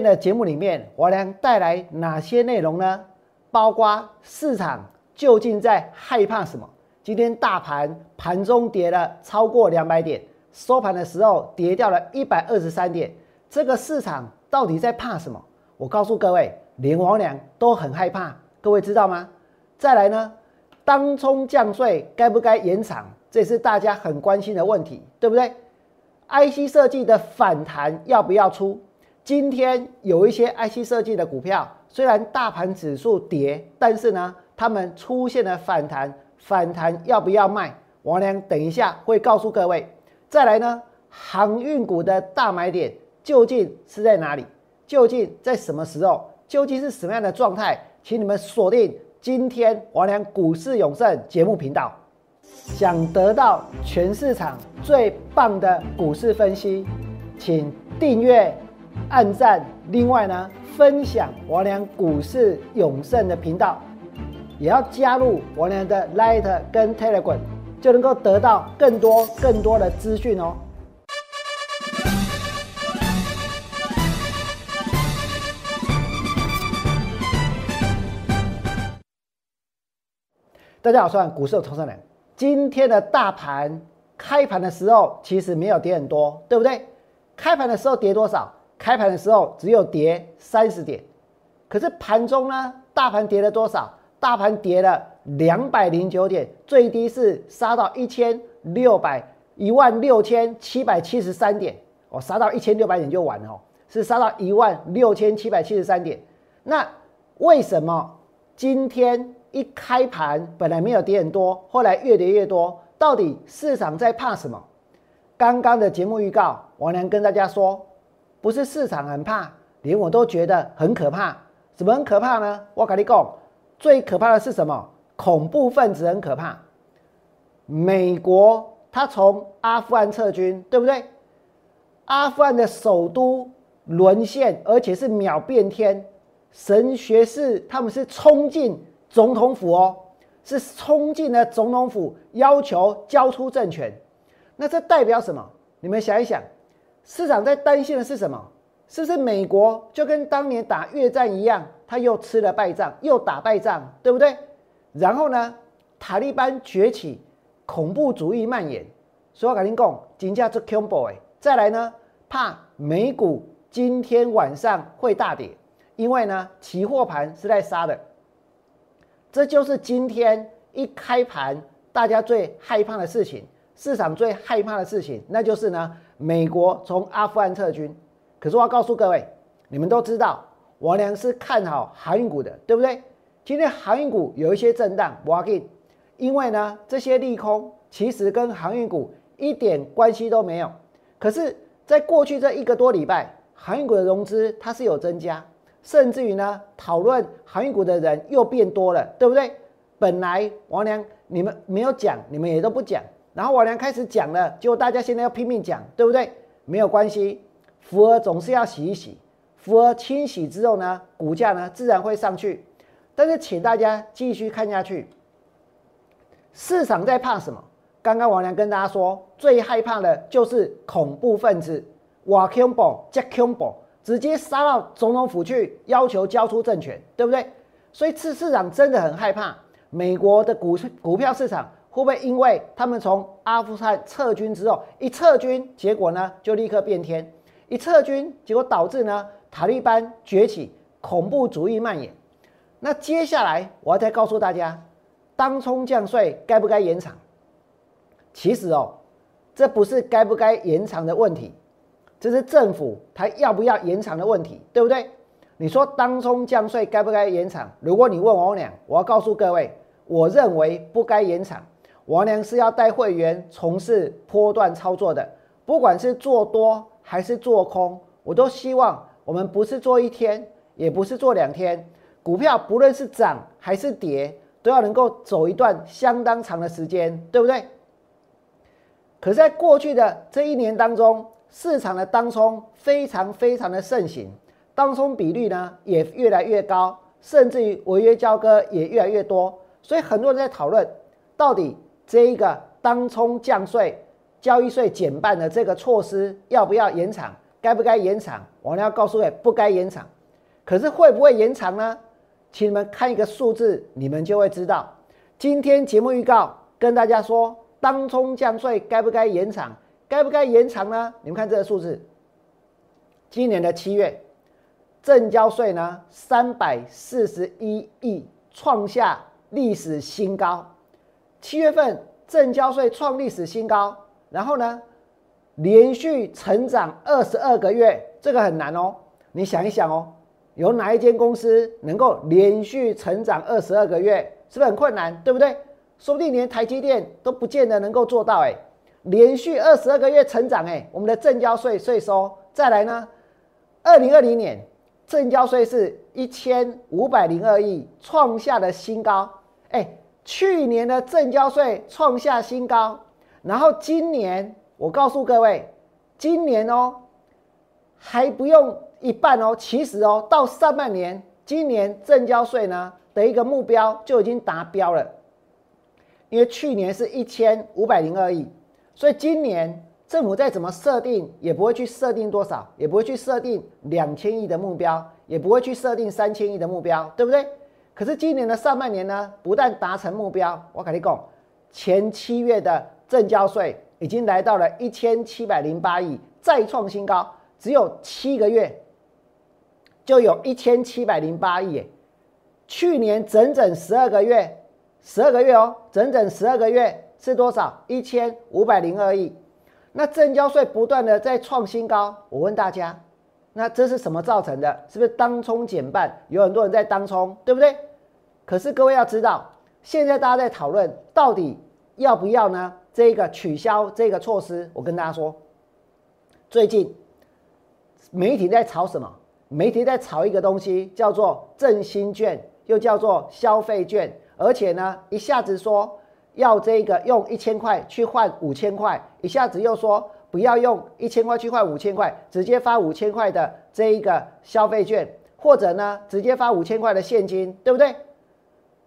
天的节目里面，我将带来哪些内容呢？包括市场究竟在害怕什么？今天大盘盘中跌了超过两百点，收盘的时候跌掉了一百二十三点。这个市场到底在怕什么？我告诉各位，连王良都很害怕，各位知道吗？再来呢，当冲降税该不该延长？这是大家很关心的问题，对不对？IC 设计的反弹要不要出？今天有一些 IC 设计的股票，虽然大盘指数跌，但是呢，他们出现了反弹，反弹要不要卖？王良等一下会告诉各位。再来呢，航运股的大买点究竟是在哪里？究竟在什么时候？究竟是什么样的状态？请你们锁定今天王良股市永胜节目频道。想得到全市场最棒的股市分析，请订阅。按赞，另外呢，分享王良股市永胜的频道，也要加入王良的 Light 跟 Telegram，就能够得到更多更多的资讯哦。大家好，我是股市的投资人。今天的大盘开盘的时候其实没有跌很多，对不对？开盘的时候跌多少？开盘的时候只有跌三十点，可是盘中呢，大盘跌了多少？大盘跌了两百零九点，最低是杀到一千六百一万六千七百七十三点，哦，杀到一千六百点就完了，是杀到一万六千七百七十三点。那为什么今天一开盘本来没有跌很多，后来越跌越多？到底市场在怕什么？刚刚的节目预告，我能跟大家说。不是市场很怕，连我都觉得很可怕。怎么很可怕呢？我跟你讲，最可怕的是什么？恐怖分子很可怕。美国他从阿富汗撤军，对不对？阿富汗的首都沦陷，而且是秒变天。神学士他们是冲进总统府哦，是冲进了总统府，要求交出政权。那这代表什么？你们想一想。市场在担心的是什么？是不是美国就跟当年打越战一样，他又吃了败仗，又打败仗，对不对？然后呢，塔利班崛起，恐怖主义蔓延，所以我跟你讲，金价是恐怖哎。再来呢，怕美股今天晚上会大跌，因为呢，期货盘是在杀的。这就是今天一开盘大家最害怕的事情，市场最害怕的事情，那就是呢。美国从阿富汗撤军，可是我要告诉各位，你们都知道，王良是看好航运股的，对不对？今天航运股有一些震荡，不要紧，因为呢，这些利空其实跟航运股一点关系都没有。可是，在过去这一个多礼拜，航运股的融资它是有增加，甚至于呢，讨论航运股的人又变多了，对不对？本来王良你们没有讲，你们也都不讲。然后我俩开始讲了，就大家现在要拼命讲，对不对？没有关系，福尔总是要洗一洗，福尔清洗之后呢，股价呢自然会上去。但是请大家继续看下去，市场在怕什么？刚刚王良跟大家说，最害怕的就是恐怖分子，瓦恐怖加恐怖，直接杀到总统府去，要求交出政权，对不对？所以市市场真的很害怕美国的股股票市场。会不会因为他们从阿富汗撤军之后，一撤军，结果呢就立刻变天？一撤军，结果导致呢塔利班崛起，恐怖主义蔓延。那接下来我要再告诉大家，当冲降税该不该延长？其实哦，这不是该不该延长的问题，这是政府他要不要延长的问题，对不对？你说当冲降税该不该延长？如果你问我俩，我要告诉各位，我认为不该延长。王良是要带会员从事波段操作的，不管是做多还是做空，我都希望我们不是做一天，也不是做两天，股票不论是涨还是跌，都要能够走一段相当长的时间，对不对？可，在过去的这一年当中，市场的当冲非常非常的盛行，当冲比率呢也越来越高，甚至于违约交割也越来越多，所以很多人在讨论到底。这一个当冲降税、交易税减半的这个措施要不要延长？该不该延长？我要告诉各位，不该延长。可是会不会延长呢？请你们看一个数字，你们就会知道。今天节目预告跟大家说，当冲降税该不该延长？该不该延长呢？你们看这个数字，今年的七月，正交税呢三百四十一亿，创下历史新高。七月份正交税创历史新高，然后呢？连续成长二十二个月，这个很难哦。你想一想哦，有哪一间公司能够连续成长二十二个月？是不是很困难？对不对？说不定连台积电都不见得能够做到。哎，连续二十二个月成长，哎，我们的正交税税收再来呢？二零二零年正交税是一千五百零二亿，创下了新高。哎，去年的正交税创下新高，然后今年。我告诉各位，今年哦还不用一半哦，其实哦到上半年，今年正交税呢的一个目标就已经达标了。因为去年是一千五百零二亿，所以今年政府再怎么设定，也不会去设定多少，也不会去设定两千亿的目标，也不会去设定三千亿的目标，对不对？可是今年的上半年呢，不但达成目标，我跟你讲，前七月的正交税。已经来到了一千七百零八亿，再创新高，只有七个月就有一千七百零八亿。去年整整十二个月，十二个月哦，整整十二个月是多少？一千五百零二亿。那正交税不断的在创新高，我问大家，那这是什么造成的？是不是当冲减半？有很多人在当冲，对不对？可是各位要知道，现在大家在讨论到底要不要呢？这个取消这个措施，我跟大家说，最近媒体在炒什么？媒体在炒一个东西，叫做振兴券，又叫做消费券，而且呢，一下子说要这个用一千块去换五千块，一下子又说不要用一千块去换五千块，直接发五千块的这一个消费券，或者呢，直接发五千块的现金，对不对？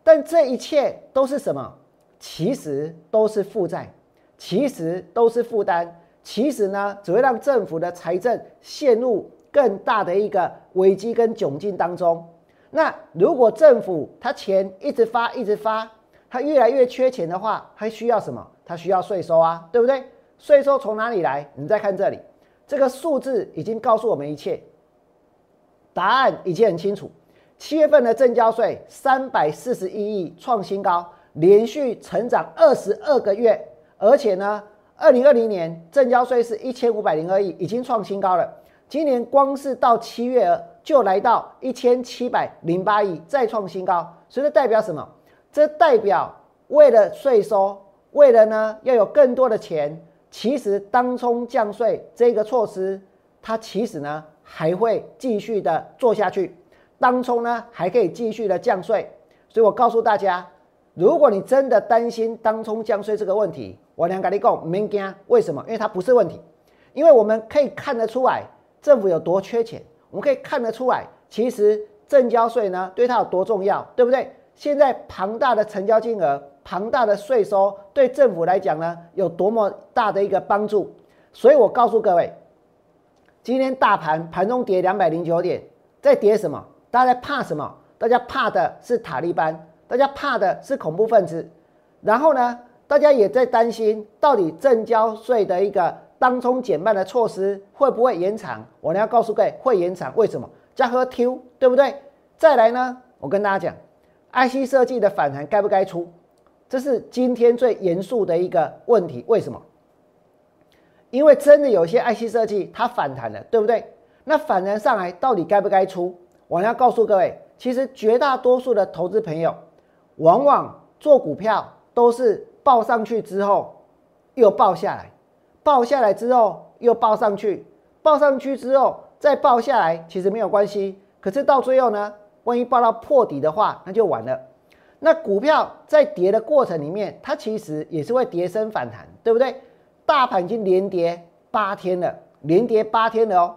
但这一切都是什么？其实都是负债，其实都是负担，其实呢，只会让政府的财政陷入更大的一个危机跟窘境当中。那如果政府他钱一直发一直发，他越来越缺钱的话，他需要什么？他需要税收啊，对不对？税收从哪里来？你再看这里，这个数字已经告诉我们一切，答案已经很清楚。七月份的正交税三百四十一亿，创新高。连续成长二十二个月，而且呢，二零二零年正交税是一千五百零二亿，已经创新高了。今年光是到七月就来到一千七百零八亿，再创新高。所以这代表什么？这代表为了税收，为了呢要有更多的钱，其实当冲降税这个措施，它其实呢还会继续的做下去，当冲呢还可以继续的降税。所以我告诉大家。如果你真的担心当冲降税这个问题，我两跟你讲，没惊。为什么？因为它不是问题，因为我们可以看得出来政府有多缺钱，我们可以看得出来，其实正交税呢对它有多重要，对不对？现在庞大的成交金额、庞大的税收，对政府来讲呢有多么大的一个帮助。所以我告诉各位，今天大盘盘中跌两百零九点，在跌什么？大家怕什么？大家怕的是塔利班。大家怕的是恐怖分子，然后呢，大家也在担心到底正交税的一个当冲减半的措施会不会延长？我呢要告诉各位，会延长。为什么？加和 Q 对不对？再来呢，我跟大家讲，IC 设计的反弹该不该出？这是今天最严肃的一个问题。为什么？因为真的有些 IC 设计它反弹了，对不对？那反弹上来到底该不该出？我要告诉各位，其实绝大多数的投资朋友。往往做股票都是报上去之后又报下来，报下来之后又报上去，报上去之后再报下来，其实没有关系。可是到最后呢，万一报到破底的话，那就完了。那股票在跌的过程里面，它其实也是会跌升反弹，对不对？大盘已经连跌八天了，连跌八天了哦。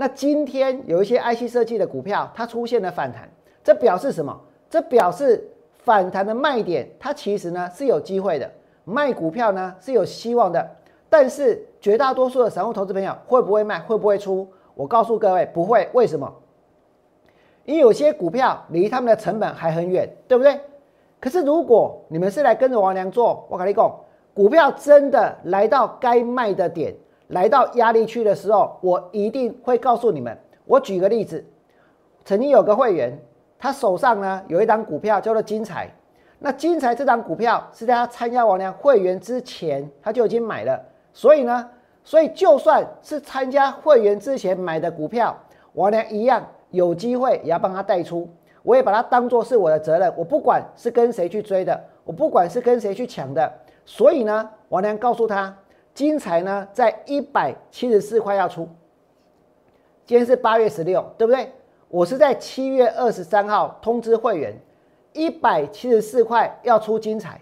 那今天有一些 IC 设计的股票，它出现了反弹，这表示什么？这表示。反弹的卖点，它其实呢是有机会的，卖股票呢是有希望的，但是绝大多数的散户投资朋友会不会卖，会不会出？我告诉各位不会，为什么？因为有些股票离他们的成本还很远，对不对？可是如果你们是来跟着王良做，我跟你讲，股票真的来到该卖的点，来到压力区的时候，我一定会告诉你们。我举个例子，曾经有个会员，他手上呢有一张股票叫做金财，那金财这张股票是在他参加王良会员之前他就已经买了，所以呢，所以就算是参加会员之前买的股票，王良一样有机会也要帮他带出。我也把它当做是我的责任，我不管是跟谁去追的，我不管是跟谁去抢的，所以呢，王良告诉他，金财呢在一百七十四块要出。今天是八月十六，对不对？我是在七月二十三号通知会员，一百七十四块要出金财，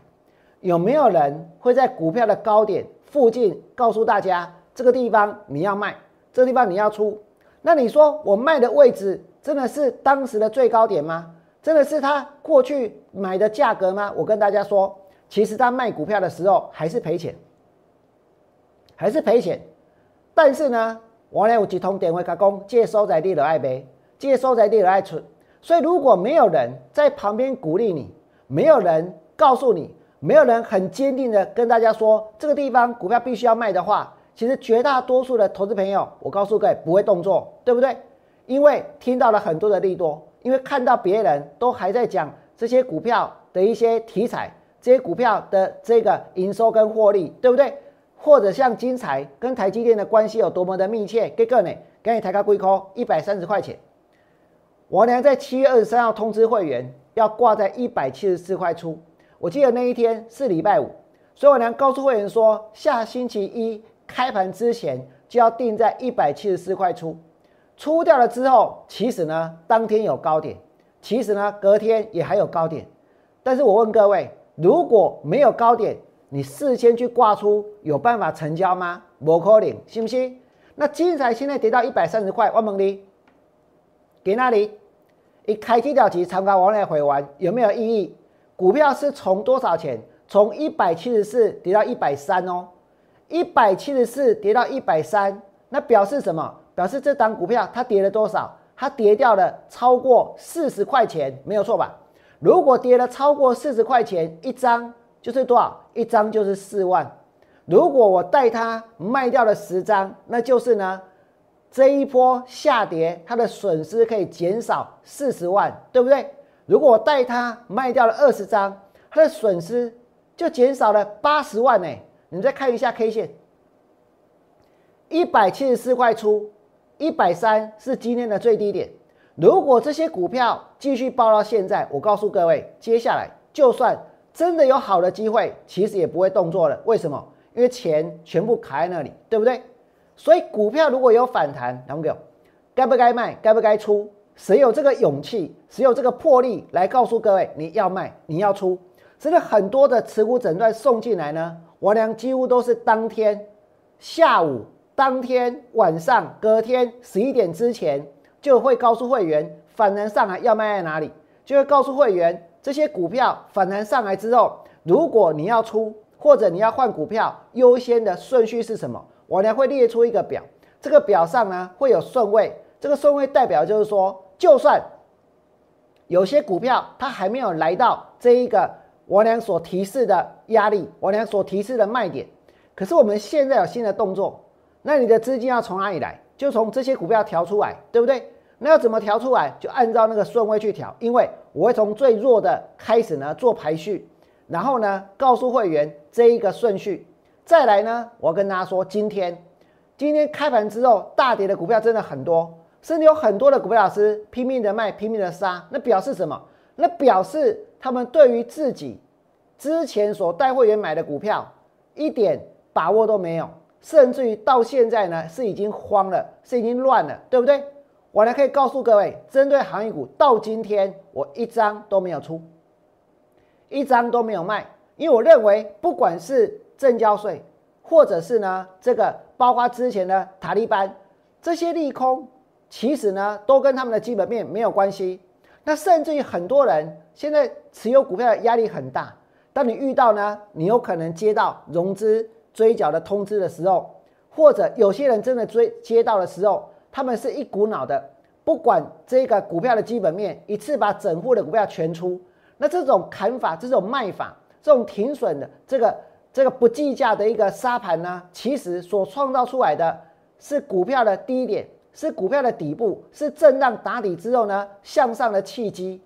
有没有人会在股票的高点附近告诉大家，这个地方你要卖，这个地方你要出？那你说我卖的位置？真的是当时的最高点吗？真的是他过去买的价格吗？我跟大家说，其实他卖股票的时候还是赔钱，还是赔钱。但是呢，我呢有几通电话讲，借收在地的爱赔，借收在地的爱存。所以如果没有人在旁边鼓励你，没有人告诉你，没有人很坚定的跟大家说这个地方股票必须要卖的话，其实绝大多数的投资朋友，我告诉各位不会动作，对不对？因为听到了很多的利多，因为看到别人都还在讲这些股票的一些题材，这些股票的这个营收跟获利，对不对？或者像金财跟台积电的关系有多么的密切？给个呢？给你抬高归空一百三十块钱。我娘在七月二十三号通知会员要挂在一百七十四块出，我记得那一天是礼拜五，所以我娘告诉会员说，下星期一开盘之前就要定在一百七十四块出。出掉了之后，其实呢，当天有高点，其实呢，隔天也还有高点。但是我问各位，如果没有高点，你事先去挂出，有办法成交吗？不可能，信不信？那金财现在跌到一百三十块，万蒙利给那里？一开低掉期，长高往来回完，有没有意义？股票是从多少钱？从一百七十四跌到一百三哦，一百七十四跌到一百三，那表示什么？表示这档股票它跌了多少？它跌掉了超过四十块钱，没有错吧？如果跌了超过四十块钱一张，就是多少？一张就是四万。如果我带它卖掉了十张，那就是呢，这一波下跌它的损失可以减少四十万，对不对？如果我带它卖掉了二十张，它的损失就减少了八十万呢。你再看一下 K 线，一百七十四块出。一百三是今天的最低点。如果这些股票继续爆到现在，我告诉各位，接下来就算真的有好的机会，其实也不会动作了。为什么？因为钱全部卡在那里，对不对？所以股票如果有反弹，两位该不该卖？该不该出？谁有这个勇气？谁有这个魄力来告诉各位你要卖，你要出？真的很多的持股诊断送进来呢，我俩几乎都是当天下午。当天晚上，隔天十一点之前，就会告诉会员反弹上来要卖在哪里，就会告诉会员这些股票反弹上来之后，如果你要出或者你要换股票，优先的顺序是什么？我呢会列出一个表，这个表上呢会有顺位，这个顺位代表就是说，就算有些股票它还没有来到这一个我俩所提示的压力，我俩所提示的卖点，可是我们现在有新的动作。那你的资金要从哪里来？就从这些股票调出来，对不对？那要怎么调出来？就按照那个顺位去调，因为我会从最弱的开始呢做排序，然后呢告诉会员这一个顺序。再来呢，我跟大家说，今天今天开盘之后大跌的股票真的很多，甚至有很多的股票老师拼命的卖，拼命的杀，那表示什么？那表示他们对于自己之前所带会员买的股票一点把握都没有。甚至于到现在呢，是已经慌了，是已经乱了，对不对？我呢可以告诉各位，针对行业股，到今天我一张都没有出，一张都没有卖，因为我认为，不管是证交税，或者是呢这个包括之前的塔利班这些利空，其实呢都跟他们的基本面没有关系。那甚至于很多人现在持有股票的压力很大，当你遇到呢，你有可能接到融资。追缴的通知的时候，或者有些人真的追接到的时候，他们是一股脑的，不管这个股票的基本面，一次把整户的股票全出。那这种砍法，这种卖法，这种停损的这个这个不计价的一个沙盘呢，其实所创造出来的是股票的低点，是股票的底部，是震荡打底之后呢向上的契机。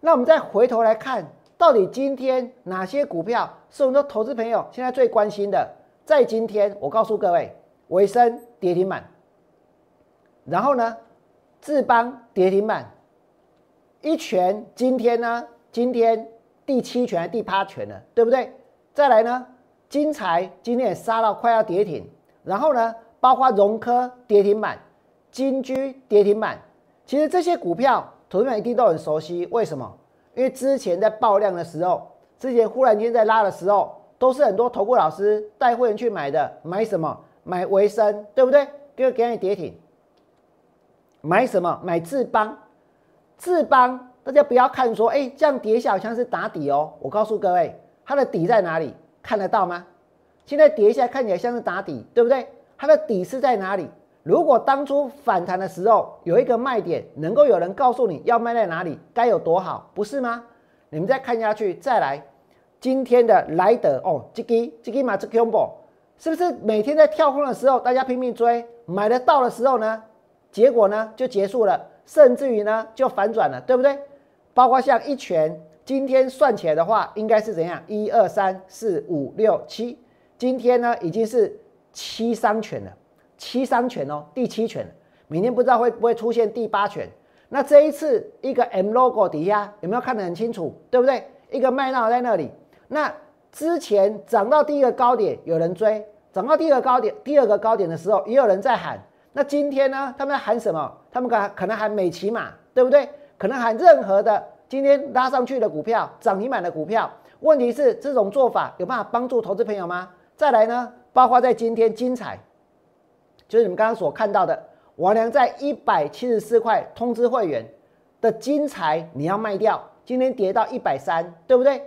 那我们再回头来看，到底今天哪些股票是我们的投资朋友现在最关心的？在今天，我告诉各位，维生跌停板，然后呢，智邦跌停板，一拳今天呢，今天第七拳还、第八拳了，对不对？再来呢，金财今天也杀到快要跌停，然后呢，包括融科跌停板，金居跌停板，其实这些股票。投资们一定都很熟悉，为什么？因为之前在爆量的时候，之前忽然间在拉的时候，都是很多投顾老师带会员去买的。买什么？买维生，对不对？给给你跌停。买什么？买智邦。智邦，大家不要看说，哎，这样跌下好像是打底哦。我告诉各位，它的底在哪里？看得到吗？现在跌下看起来像是打底，对不对？它的底是在哪里？如果当初反弹的时候有一个卖点，能够有人告诉你要卖在哪里，该有多好，不是吗？你们再看下去，再来今天的莱德哦，这个这个嘛这 combo 是不是每天在跳空的时候大家拼命追，买得到的时候呢，结果呢就结束了，甚至于呢就反转了，对不对？包括像一拳，今天算起来的话，应该是怎样？一二三四五六七，今天呢已经是七伤拳了。七三拳哦，第七拳，明天不知道会不会出现第八拳。那这一次一个 M logo 底下有没有看得很清楚？对不对？一个麦闹在那里。那之前涨到第一个高点有人追，涨到第二个高点，第二个高点的时候也有人在喊。那今天呢？他们在喊什么？他们可可能喊美骑马，对不对？可能喊任何的今天拉上去的股票，涨停板的股票。问题是这种做法有办法帮助投资朋友吗？再来呢？包括在今天精彩。就是你们刚刚所看到的，王良在一百七十四块通知会员的精彩，你要卖掉，今天跌到一百三，对不对？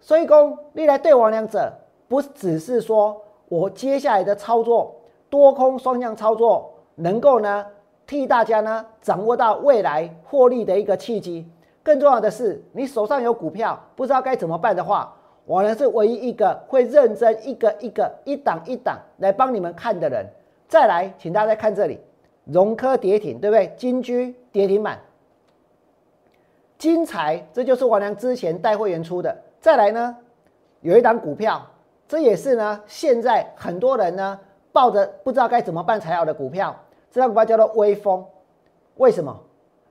所以讲，历来对王良者，不只是说我接下来的操作多空双向操作，能够呢替大家呢掌握到未来获利的一个契机，更重要的是，你手上有股票不知道该怎么办的话，我呢是唯一一个会认真一个一个一档一档来帮你们看的人。再来，请大家再看这里，融科跌停，对不对？金居跌停板，金财，这就是王良之前带会员出的。再来呢，有一档股票，这也是呢，现在很多人呢抱着不知道该怎么办才好的股票，这张股票叫做微风。为什么？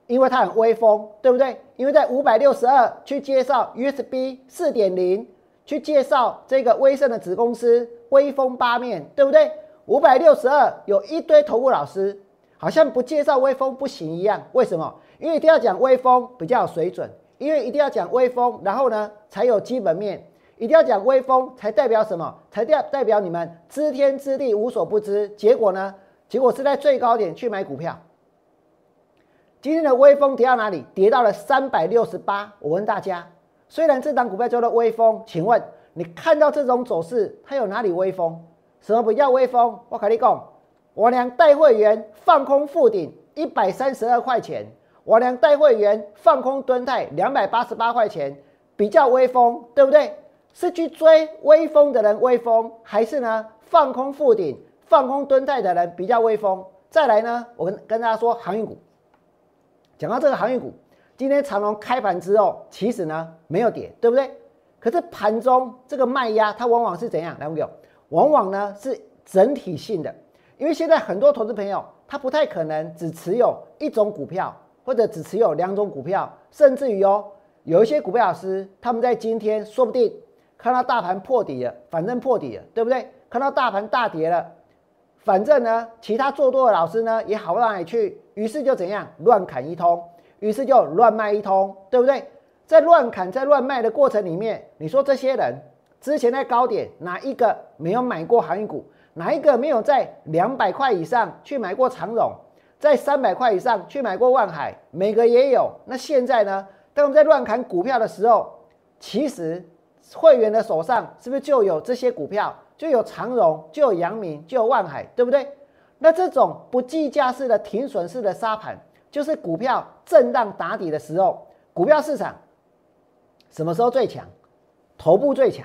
因为它很威风，对不对？因为在五百六十二去介绍 USB 四点零，去介绍这个威盛的子公司威风八面对不对？五百六十二有一堆投顾老师，好像不介绍威风不行一样。为什么？因为一定要讲威风比较有水准，因为一定要讲威风，然后呢才有基本面。一定要讲威风，才代表什么？才代代表你们知天知地无所不知。结果呢？结果是在最高点去买股票。今天的威风跌到哪里？跌到了三百六十八。我问大家，虽然这档股票叫做威风，请问你看到这种走势，它有哪里威风？什么不叫威风？我跟你讲，我俩带会员放空附顶一百三十二块钱，我俩带会员放空蹲泰两百八十八块钱，比较威风，对不对？是去追微风的人微风，还是呢放空附顶、放空蹲泰的人比较微风？再来呢，我跟跟大家说航运股，讲到这个航运股，今天长隆开盘之后，其实呢没有跌，对不对？可是盘中这个卖压，它往往是怎样？来，我给往往呢是整体性的，因为现在很多投资朋友他不太可能只持有一种股票，或者只持有两种股票，甚至于哦，有一些股票老师他们在今天说不定看到大盘破底了，反正破底了，对不对？看到大盘大跌了，反正呢其他做多的老师呢也好不到哪里去，于是就怎样乱砍一通，于是就乱卖一通，对不对？在乱砍在乱卖的过程里面，你说这些人。之前在高点，哪一个没有买过航运股？哪一个没有在两百块以上去买过长荣？在三百块以上去买过万海？每个也有。那现在呢？当我们在乱砍股票的时候，其实会员的手上是不是就有这些股票？就有长荣，就有阳明，就有万海，对不对？那这种不计价式的停损式的沙盘，就是股票震荡打底的时候，股票市场什么时候最强？头部最强。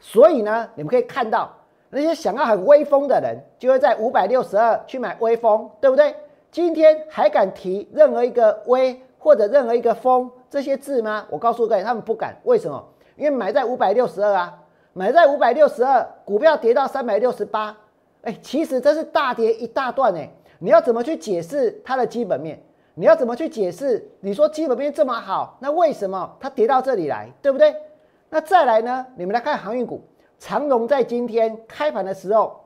所以呢，你们可以看到那些想要很威风的人，就会在五百六十二去买威风，对不对？今天还敢提任何一个威或者任何一个风这些字吗？我告诉各位，他们不敢。为什么？因为买在五百六十二啊，买在五百六十二，股票跌到三百六十八，哎，其实这是大跌一大段哎。你要怎么去解释它的基本面？你要怎么去解释？你说基本面这么好，那为什么它跌到这里来，对不对？那再来呢？你们来看航运股，长荣在今天开盘的时候，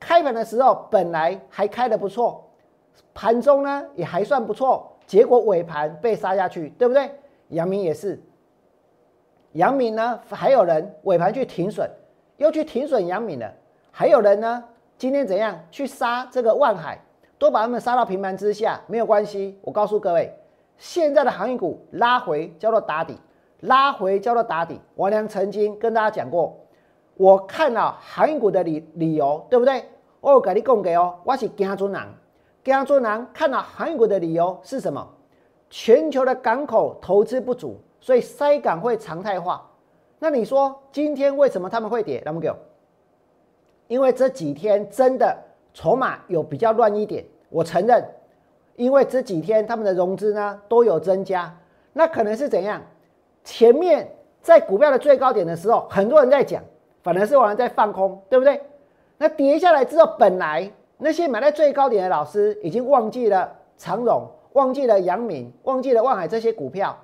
开盘的时候本来还开的不错，盘中呢也还算不错，结果尾盘被杀下去，对不对？阳明也是，阳明呢还有人尾盘去停损，又去停损阳明了，还有人呢今天怎样去杀这个万海，都把他们杀到平盘之下，没有关系。我告诉各位，现在的航运股拉回叫做打底。拉回叫做打底，王良曾经跟大家讲过，我看了航运股的理理由，对不对？我给你供给哦，我是江中人，江中人看了航运股的理由是什么？全球的港口投资不足，所以塞港会常态化。那你说今天为什么他们会跌？那么给我，因为这几天真的筹码有比较乱一点，我承认，因为这几天他们的融资呢都有增加，那可能是怎样？前面在股票的最高点的时候，很多人在讲，反而是有人在放空，对不对？那跌下来之后，本来那些买在最高点的老师已经忘记了长荣，忘记了阳明，忘记了万海这些股票。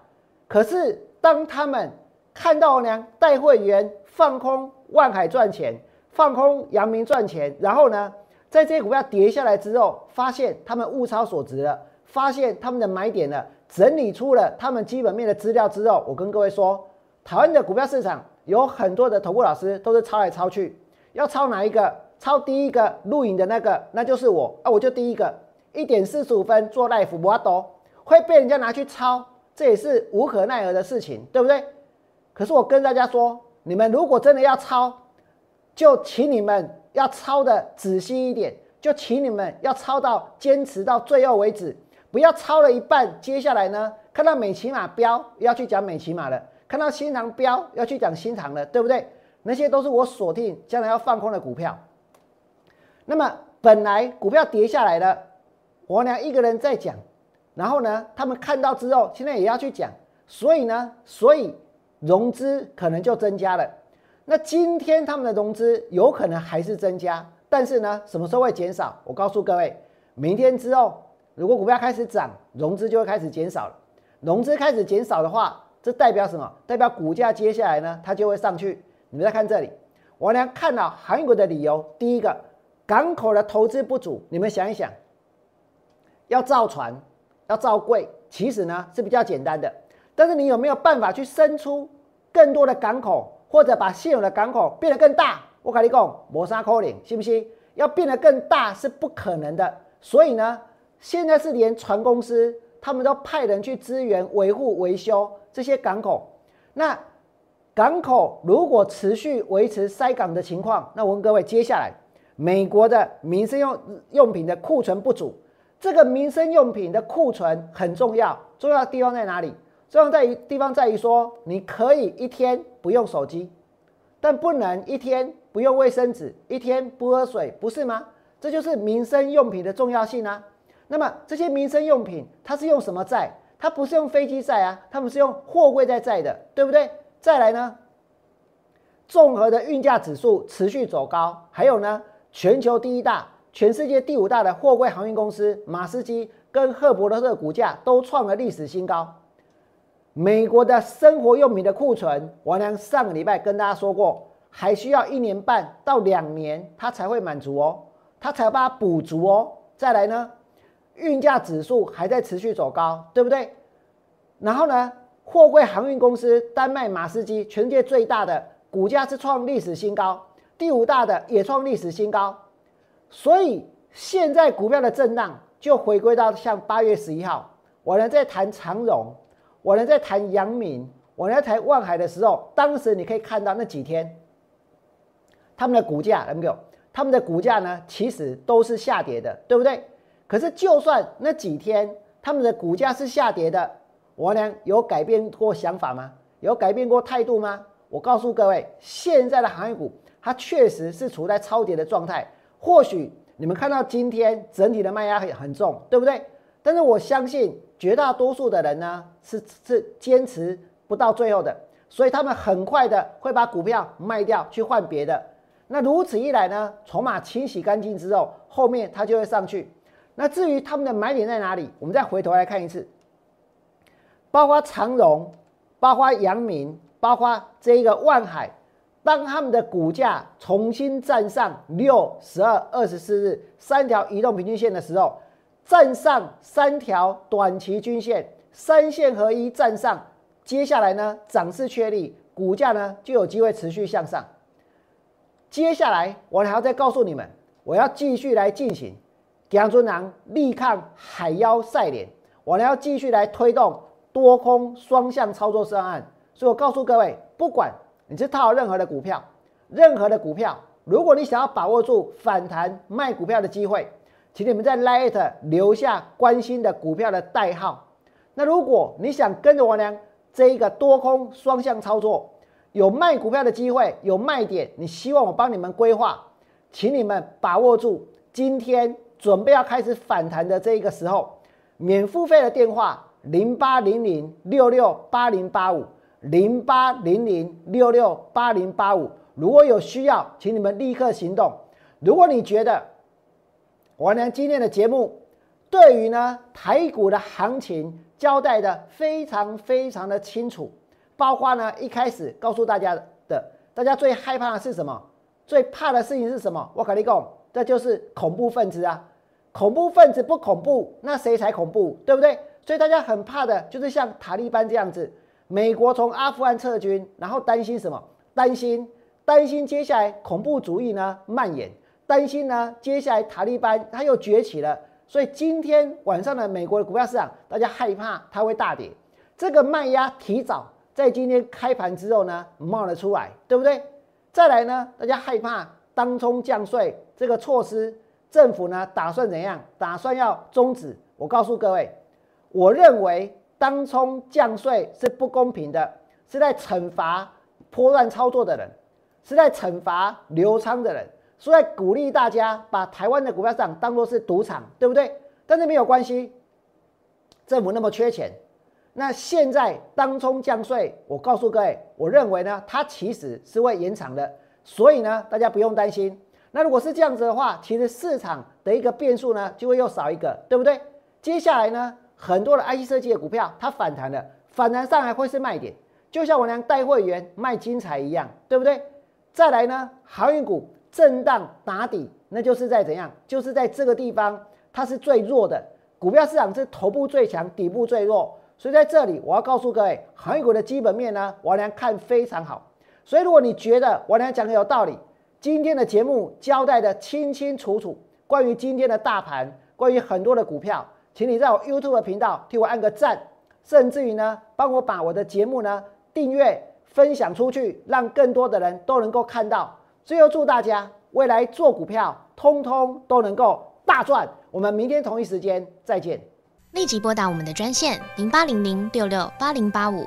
可是当他们看到呢，带会员放空万海赚钱，放空阳明赚钱，然后呢，在这些股票跌下来之后，发现他们物超所值了，发现他们的买点了。整理出了他们基本面的资料之后，我跟各位说，台湾的股票市场有很多的投顾老师都是抄来抄去，要抄哪一个？抄第一个录影的那个，那就是我啊，我就第一个，一点四十五分做 live 我都会被人家拿去抄，这也是无可奈何的事情，对不对？可是我跟大家说，你们如果真的要抄，就请你们要抄的仔细一点，就请你们要抄到坚持到最后为止。不要抄了一半，接下来呢？看到美骑马标要去讲美骑马了，看到新塘标要去讲新塘了，对不对？那些都是我锁定将来要放空的股票。那么本来股票跌下来了，我俩一个人在讲，然后呢，他们看到之后，现在也要去讲，所以呢，所以融资可能就增加了。那今天他们的融资有可能还是增加，但是呢，什么时候会减少？我告诉各位，明天之后。如果股票开始涨，融资就会开始减少了。融资开始减少的话，这代表什么？代表股价接下来呢，它就会上去。你们再看这里，我俩看到韩国的理由，第一个，港口的投资不足。你们想一想，要造船，要造柜，其实呢是比较简单的。但是你有没有办法去生出更多的港口，或者把现有的港口变得更大？我跟你讲，磨砂扣零，信不信？要变得更大是不可能的。所以呢？现在是连船公司他们都派人去支援维护维修这些港口。那港口如果持续维持塞港的情况，那我问各位，接下来美国的民生用用品的库存不足，这个民生用品的库存很重要，重要的地方在哪里？重要在于地方在于说，你可以一天不用手机，但不能一天不用卫生纸，一天不喝水，不是吗？这就是民生用品的重要性啊。那么这些民生用品，它是用什么载？它不是用飞机载啊，他们是用货柜在载的，对不对？再来呢，综合的运价指数持续走高，还有呢，全球第一大、全世界第五大的货柜航运公司马斯基跟赫伯勒特股价都创了历史新高。美国的生活用品的库存，王良上个礼拜跟大家说过，还需要一年半到两年，它才会满足哦，它才把它补足哦。再来呢？运价指数还在持续走高，对不对？然后呢，货柜航运公司丹麦马斯基，全世界最大的股价是创历史新高，第五大的也创历史新高。所以现在股票的震荡就回归到像八月十一号，我呢在谈长荣，我呢在谈阳明，我在谈万海的时候，当时你可以看到那几天他们的股价，能够他们的股价呢，其实都是下跌的，对不对？可是就算那几天他们的股价是下跌的，我呢有改变过想法吗？有改变过态度吗？我告诉各位，现在的行业股它确实是处在超跌的状态。或许你们看到今天整体的卖压很很重，对不对？但是我相信绝大多数的人呢是是坚持不到最后的，所以他们很快的会把股票卖掉去换别的。那如此一来呢，筹码清洗干净之后，后面它就会上去。那至于他们的买点在哪里，我们再回头来看一次，包括长荣，包括阳明，包括这一个万海，当他们的股价重新站上六、十二、二十四日三条移动平均线的时候，站上三条短期均线，三线合一站上，接下来呢，涨势确立，股价呢就有机会持续向上。接下来，我还要再告诉你们，我要继续来进行姜尊郎力抗海妖赛脸，我还要继续来推动多空双向操作上岸。所以我告诉各位，不管你去套任何的股票，任何的股票，如果你想要把握住反弹卖股票的机会，请你们在 Lite 留下关心的股票的代号。那如果你想跟着我娘这一个多空双向操作，有卖股票的机会，有卖点，你希望我帮你们规划，请你们把握住今天准备要开始反弹的这一个时候，免付费的电话零八零零六六八零八五零八零零六六八零八五，如果有需要，请你们立刻行动。如果你觉得我呢今天的节目对于呢台股的行情交代的非常非常的清楚。包括呢，一开始告诉大家的，大家最害怕的是什么？最怕的事情是什么？我跟你讲，这就是恐怖分子啊！恐怖分子不恐怖，那谁才恐怖？对不对？所以大家很怕的就是像塔利班这样子，美国从阿富汗撤军，然后担心什么？担心担心接下来恐怖主义呢蔓延，担心呢接下来塔利班他又崛起了。所以今天晚上的美国的股票市场，大家害怕它会大跌，这个卖压提早。在今天开盘之后呢，冒了出来，对不对？再来呢，大家害怕当冲降税这个措施，政府呢打算怎样？打算要终止。我告诉各位，我认为当冲降税是不公平的，是在惩罚破乱操作的人，是在惩罚流仓的人，是在鼓励大家把台湾的股票市场当作是赌场，对不对？但是没有关系，政府那么缺钱。那现在当冲降税，我告诉各位，我认为呢，它其实是会延长的，所以呢，大家不用担心。那如果是这样子的话，其实市场的一个变数呢，就会又少一个，对不对？接下来呢，很多的 IC 设计的股票它反弹了，反弹上来会是卖点，就像我娘带会员卖精彩一样，对不对？再来呢，航运股震荡打底，那就是在怎样？就是在这个地方它是最弱的，股票市场是头部最强，底部最弱。所以在这里，我要告诉各位，航运股的基本面呢，我娘看非常好。所以如果你觉得我娘讲的有道理，今天的节目交代的清清楚楚，关于今天的大盘，关于很多的股票，请你在我 YouTube 频道替我按个赞，甚至于呢，帮我把我的节目呢订阅、分享出去，让更多的人都能够看到。最后祝大家未来做股票，通通都能够大赚。我们明天同一时间再见。立即拨打我们的专线零八零零六六八零八五